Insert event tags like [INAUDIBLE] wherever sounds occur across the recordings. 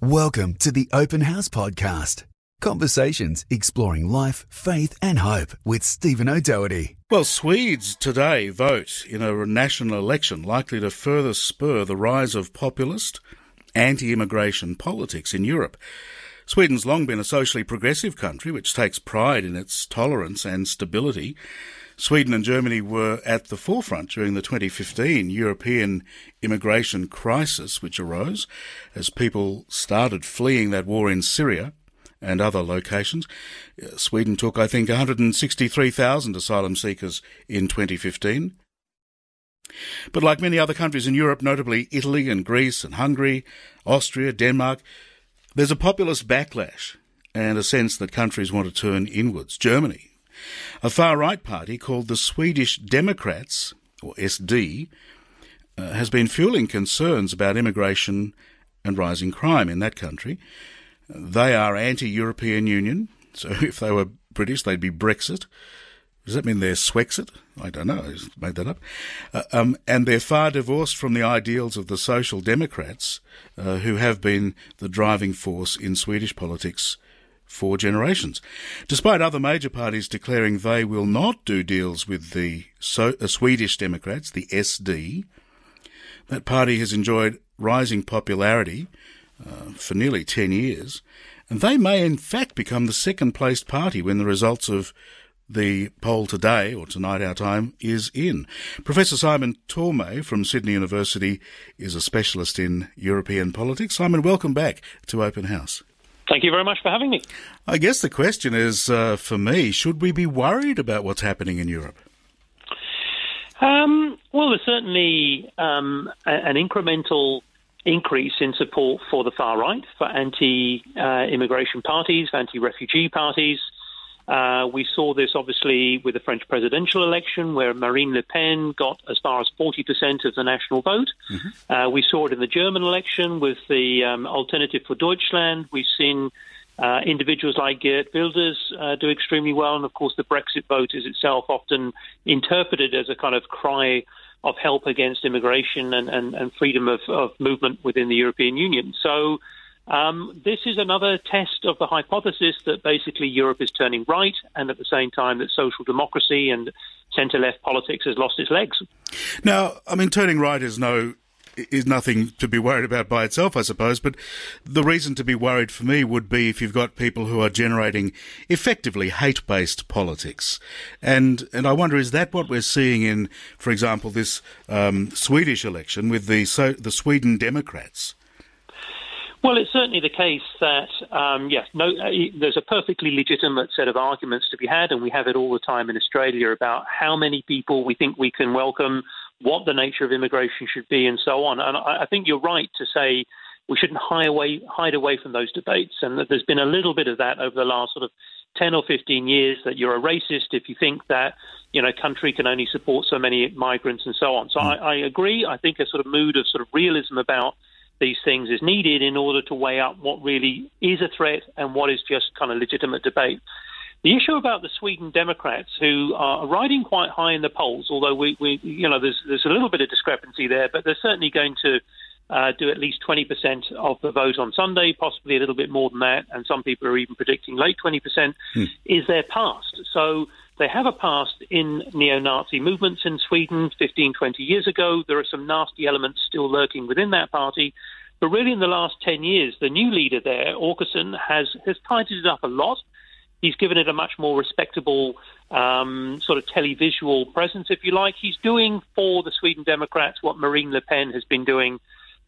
Welcome to the Open House Podcast. Conversations exploring life, faith, and hope with Stephen O'Doherty. Well, Swedes today vote in a national election likely to further spur the rise of populist, anti immigration politics in Europe. Sweden's long been a socially progressive country which takes pride in its tolerance and stability. Sweden and Germany were at the forefront during the 2015 European immigration crisis, which arose as people started fleeing that war in Syria and other locations. Uh, Sweden took, I think, 163,000 asylum seekers in 2015. But like many other countries in Europe, notably Italy and Greece and Hungary, Austria, Denmark, there's a populist backlash and a sense that countries want to turn inwards. Germany, a far right party called the Swedish Democrats, or SD, uh, has been fueling concerns about immigration and rising crime in that country. They are anti European Union, [LAUGHS] so if they were British, they'd be Brexit. Does that mean they're Swexit? I don't know. I made that up. Uh, um, and they're far divorced from the ideals of the Social Democrats, uh, who have been the driving force in Swedish politics for generations. Despite other major parties declaring they will not do deals with the so, uh, Swedish Democrats, the SD, that party has enjoyed rising popularity uh, for nearly 10 years, and they may in fact become the second placed party when the results of the poll today, or tonight our time, is in. Professor Simon Tormey from Sydney University is a specialist in European politics. Simon, welcome back to Open House. Thank you very much for having me. I guess the question is uh, for me should we be worried about what's happening in Europe? Um, well, there's certainly um, an incremental increase in support for the far right, for anti uh, immigration parties, anti refugee parties. Uh, we saw this obviously with the French presidential election, where Marine Le Pen got as far as 40% of the national vote. Mm-hmm. Uh, we saw it in the German election with the um, Alternative for Deutschland. We've seen uh, individuals like Geert Wilders uh, do extremely well, and of course, the Brexit vote is itself often interpreted as a kind of cry of help against immigration and, and, and freedom of, of movement within the European Union. So um, this is another test of the hypothesis that basically Europe is turning right, and at the same time that social democracy and centre left politics has lost its legs. Now, I mean, turning right is no is nothing to be worried about by itself, I suppose. But the reason to be worried for me would be if you've got people who are generating effectively hate-based politics, and and I wonder is that what we're seeing in, for example, this um, Swedish election with the so, the Sweden Democrats? Well, it's certainly the case that um, yes, no, uh, there's a perfectly legitimate set of arguments to be had, and we have it all the time in Australia about how many people we think we can welcome, what the nature of immigration should be, and so on. And I, I think you're right to say we shouldn't hide away, hide away from those debates, and that there's been a little bit of that over the last sort of 10 or 15 years that you're a racist if you think that you know country can only support so many migrants and so on. So mm. I, I agree. I think a sort of mood of sort of realism about these things is needed in order to weigh up what really is a threat and what is just kind of legitimate debate. The issue about the Sweden Democrats, who are riding quite high in the polls, although we, we you know, there's there's a little bit of discrepancy there, but they're certainly going to uh, do at least 20% of the vote on Sunday, possibly a little bit more than that, and some people are even predicting late 20%, hmm. is their past. So they have a past in neo Nazi movements in Sweden 15, 20 years ago. There are some nasty elements still lurking within that party. But really, in the last 10 years, the new leader there, Åkesson, has, has tidied it up a lot. He's given it a much more respectable um, sort of televisual presence, if you like. He's doing for the Sweden Democrats what Marine Le Pen has been doing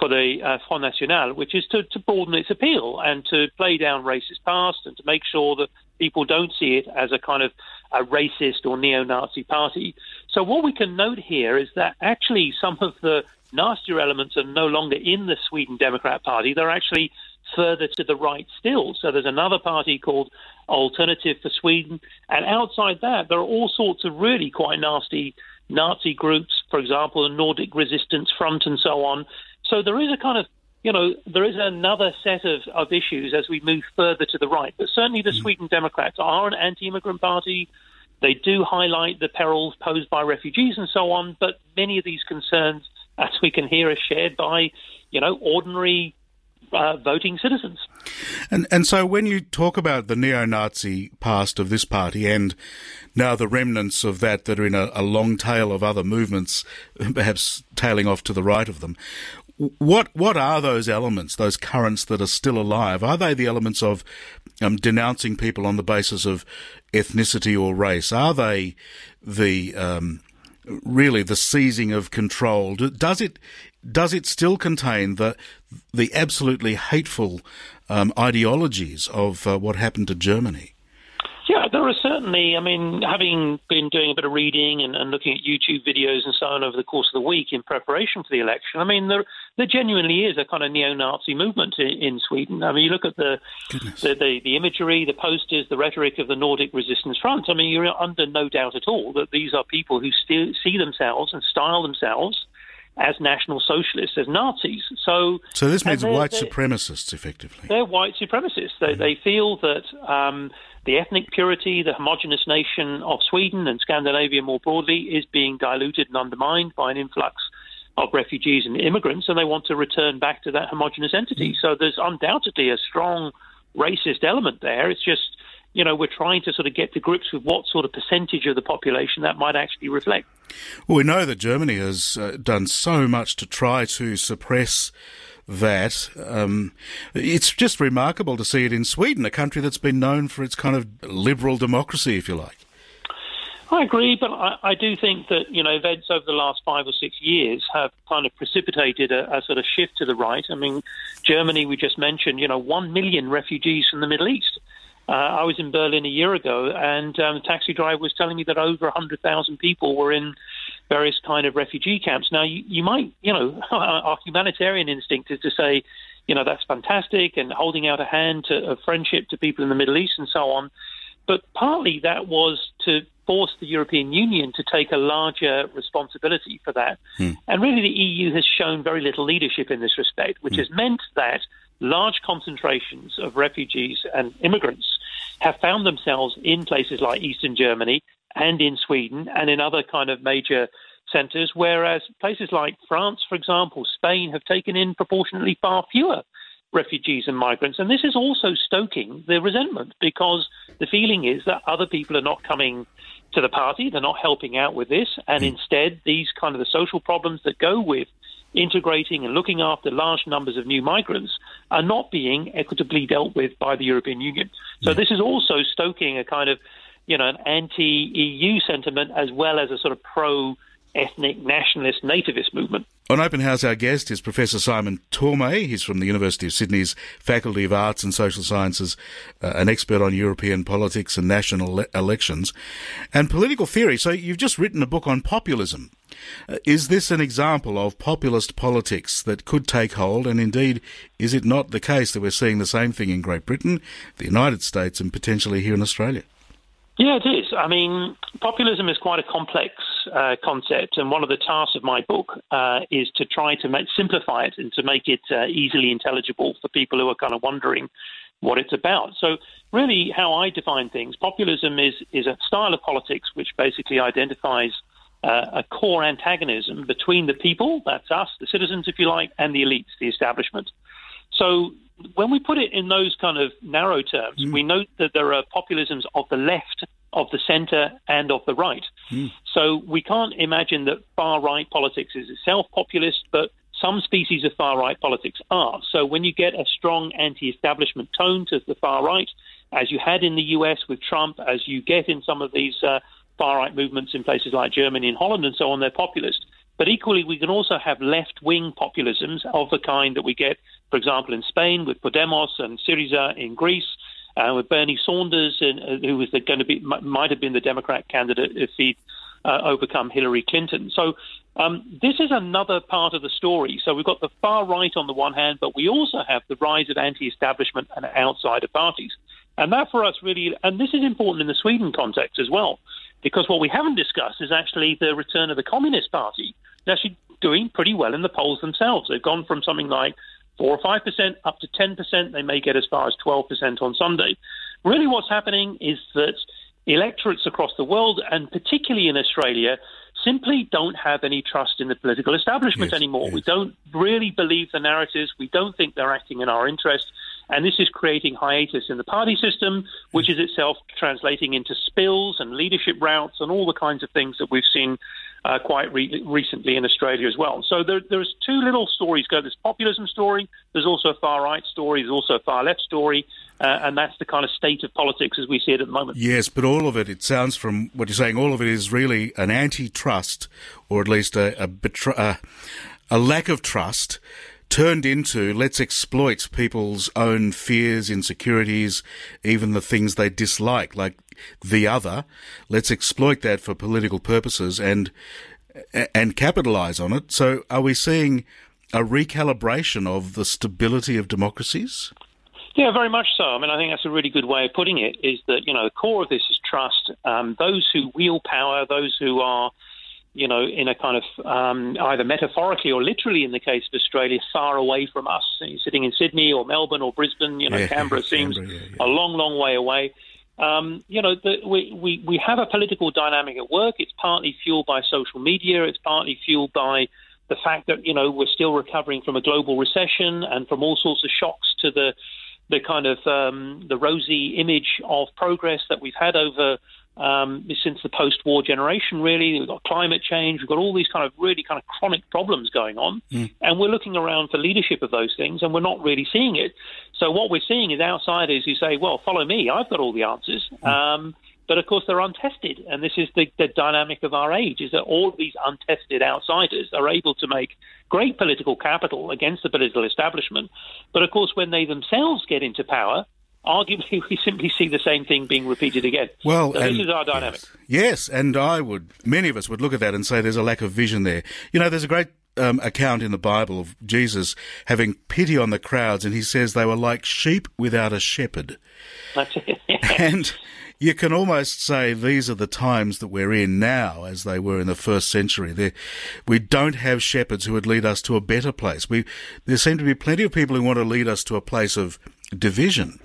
for the uh, Front National, which is to, to broaden its appeal and to play down racist past and to make sure that people don't see it as a kind of a racist or neo-Nazi party. So what we can note here is that actually some of the nastier elements are no longer in the Sweden Democrat Party. They're actually further to the right still. So there's another party called Alternative for Sweden. And outside that, there are all sorts of really quite nasty Nazi groups, for example, the Nordic Resistance Front and so on. So there is a kind of you know, there is another set of, of issues as we move further to the right. But certainly the mm. Sweden Democrats are an anti immigrant party. They do highlight the perils posed by refugees and so on. But many of these concerns, as we can hear, are shared by, you know, ordinary uh, voting citizens. And and so when you talk about the neo-Nazi past of this party and now the remnants of that that are in a, a long tail of other movements, [LAUGHS] perhaps tailing off to the right of them, what what are those elements, those currents that are still alive? Are they the elements of um, denouncing people on the basis of ethnicity or race? Are they the um, really the seizing of control? Does it does it still contain the the absolutely hateful um, ideologies of uh, what happened to Germany? Yeah, there are certainly. I mean, having been doing a bit of reading and, and, looking at YouTube videos and so on over the course of the week in preparation for the election, I mean, there, there genuinely is a kind of neo-Nazi movement in, in Sweden. I mean, you look at the the, the, the imagery, the posters, the rhetoric of the Nordic Resistance Front. I mean, you're under no doubt at all that these are people who still see themselves and style themselves as National Socialists, as Nazis. So, so this means white supremacists, effectively. They're white supremacists. They, mm. they feel that um, the ethnic purity, the homogenous nation of Sweden and Scandinavia more broadly is being diluted and undermined by an influx of refugees and immigrants, and they want to return back to that homogenous entity. Mm. So there's undoubtedly a strong racist element there. It's just you know, we're trying to sort of get to grips with what sort of percentage of the population that might actually reflect. Well, we know that Germany has uh, done so much to try to suppress that. Um, it's just remarkable to see it in Sweden, a country that's been known for its kind of liberal democracy, if you like. I agree, but I, I, do think that you know events over the last five or six years have kind of precipitated a, a, sort of shift to the right. I mean, Germany, we just mentioned, you know, one million refugees from the Middle East. Uh, I was in Berlin a year ago, and um, the taxi driver was telling me that over 100,000 people were in various kind of refugee camps. Now, you, you might, you know, [LAUGHS] our humanitarian instinct is to say, you know, that's fantastic, and holding out a hand to, of friendship to people in the Middle East and so on. But partly that was to force the European Union to take a larger responsibility for that. Hmm. And really, the EU has shown very little leadership in this respect, which hmm. has meant that large concentrations of refugees and immigrants have found themselves in places like Eastern Germany and in Sweden and in other kind of major centres, whereas places like France, for example, Spain have taken in proportionately far fewer refugees and migrants. And this is also stoking the resentment because the feeling is that other people are not coming to the party, they're not helping out with this, and mm. instead these kind of the social problems that go with integrating and looking after large numbers of new migrants are not being equitably dealt with by the European Union. So this is also stoking a kind of, you know, an anti-EU sentiment as well as a sort of pro ethnic nationalist nativist movement. On Open House, our guest is Professor Simon Tormey. He's from the University of Sydney's Faculty of Arts and Social Sciences, uh, an expert on European politics and national le- elections and political theory. So you've just written a book on populism. Uh, is this an example of populist politics that could take hold? And indeed, is it not the case that we're seeing the same thing in Great Britain, the United States, and potentially here in Australia? Yeah, it is. I mean, populism is quite a complex uh, concept, and one of the tasks of my book uh, is to try to make, simplify it and to make it uh, easily intelligible for people who are kind of wondering what it's about. So, really, how I define things, populism is is a style of politics which basically identifies uh, a core antagonism between the people, that's us, the citizens, if you like, and the elites, the establishment. So when we put it in those kind of narrow terms, mm. we note that there are populisms of the left, of the centre, and of the right. Mm. So we can't imagine that far right politics is itself populist, but some species of far right politics are. So when you get a strong anti establishment tone to the far right, as you had in the US with Trump, as you get in some of these uh, far right movements in places like Germany and Holland and so on, they're populist. But equally, we can also have left wing populisms of the kind that we get, for example, in Spain with Podemos and Syriza in Greece, uh, with Bernie Sanders, and, uh, who was going to be might have been the Democrat candidate if he'd uh, overcome Hillary Clinton. So um, this is another part of the story. So we've got the far right on the one hand, but we also have the rise of anti-establishment and outsider parties. And that for us really, and this is important in the Sweden context as well, because what we haven't discussed is actually the return of the Communist Party. They're actually doing pretty well in the polls themselves. They've gone from something like 4 or 5% up to 10%. They may get as far as 12% on Sunday. Really, what's happening is that electorates across the world, and particularly in Australia, simply don't have any trust in the political establishment yes, anymore. Yes. We don't really believe the narratives. We don't think they're acting in our interest. And this is creating hiatus in the party system, which mm. is itself translating into spills and leadership routes and all the kinds of things that we've seen uh, quite re- recently in Australia as well. So there, there's two little stories go. There's populism story. There's also a far right story. There's also a far left story. Uh, and that's the kind of state of politics as we see it at the moment. Yes, but all of it, it sounds from what you're saying, all of it is really an antitrust, or at least a, a, betra- a lack of trust turned into let's exploit people's own fears, insecurities, even the things they dislike, like the other. Let's exploit that for political purposes and and capitalize on it. So, are we seeing a recalibration of the stability of democracies? Yeah, very much so. I mean, I think that's a really good way of putting it. Is that you know the core of this is trust. Um, those who wield power, those who are you know, in a kind of um, either metaphorically or literally in the case of Australia, far away from us. sitting in Sydney or Melbourne or Brisbane, you know, yeah, Canberra [LAUGHS] seems Canberra, yeah, yeah. a long, long way away. Um, you know, the, we, we, we have a political dynamic at work. It's partly fueled by social media. It's partly fueled by the fact that, you know, we're still recovering from a global recession and from all sorts of shocks to the, the kind of um, the rosy image of progress that we've had over um, since the post-war generation. Really, we've got climate change. We've got all these kind of really kind of chronic problems going on, mm. and we're looking around for leadership of those things, and we're not really seeing it. So what we're seeing is outsiders who say, "Well, follow me. I've got all the answers." Mm. Um, but of course, they're untested, and this is the, the dynamic of our age: is that all these untested outsiders are able to make great political capital against the political establishment. But of course, when they themselves get into power, arguably we simply see the same thing being repeated again. Well, so this is our dynamic. Yes. and I would, many of us would look at that and say there's a lack of vision there. You know, there's a great um, account in the Bible of Jesus having pity on the crowds, and he says they were like sheep without a shepherd. That's it. [LAUGHS] and you can almost say these are the times that we're in now, as they were in the first century. They're, we don't have shepherds who would lead us to a better place. We, there seem to be plenty of people who want to lead us to a place of division.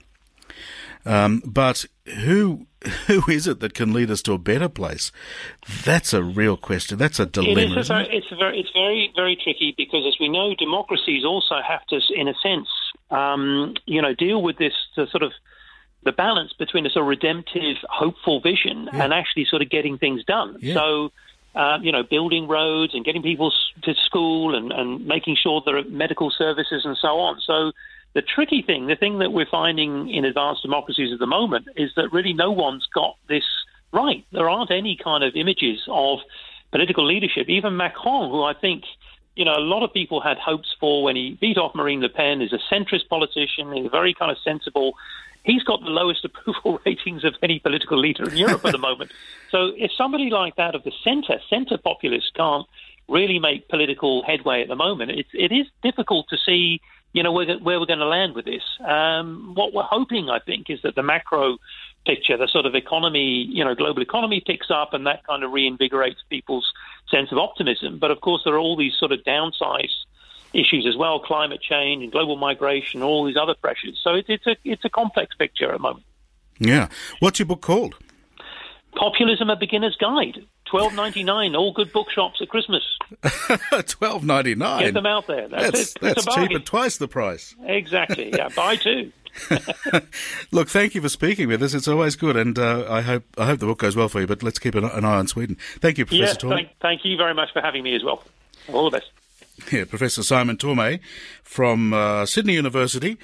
Um, but who [LAUGHS] who is it that can lead us to a better place? That's a real question. That's a dilemma. It is a very, it's very, it's very, very tricky because, as we know, democracies also have to, in a sense, um, you know, deal with this the sort of the balance between a sort of redemptive, hopeful vision yeah. and actually sort of getting things done. Yeah. So. Um, you know, building roads and getting people to school and, and making sure there are medical services and so on. So the tricky thing, the thing that we're finding in advanced democracies at the moment, is that really no one's got this right. There aren't any kind of images of political leadership. Even Macron, who I think you know, a lot of people had hopes for when he beat off Marine Le Pen, is a centrist politician, he's very kind of sensible. He's got the lowest [LAUGHS] approval ratings of any political leader in Europe at the moment. [LAUGHS] So if somebody like that of the centre, centre populists can't really make political headway at the moment, it's, it is difficult to see you know, where, where we're going to land with this. Um, what we're hoping, I think, is that the macro picture, the sort of economy, you know, global economy picks up and that kind of reinvigorates people's sense of optimism. But of course, there are all these sort of downsides issues as well, climate change and global migration, all these other pressures. So it, it's a it's a complex picture at the moment. Yeah. What's your book called? Populism: A Beginner's Guide. Twelve ninety nine. All good bookshops at Christmas. [LAUGHS] Twelve ninety nine. Get them out there. That's that's, that's cheaper, twice the price. Exactly. Yeah, [LAUGHS] buy two. [LAUGHS] Look, thank you for speaking with us. It's always good, and uh, I hope I hope the book goes well for you. But let's keep an, an eye on Sweden. Thank you, Professor yeah, thank, thank, you very much for having me as well. All the best. Yeah, Professor Simon Tormey from uh, Sydney University,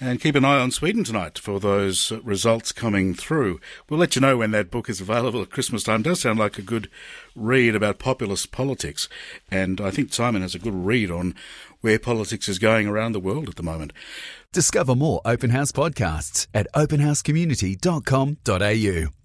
and keep an eye on Sweden tonight for those results coming through. We'll let you know when that book is available at Christmas time. It does sound like a good read about populist politics. And I think Simon has a good read on where politics is going around the world at the moment. Discover more Open House podcasts at openhousecommunity.com.au.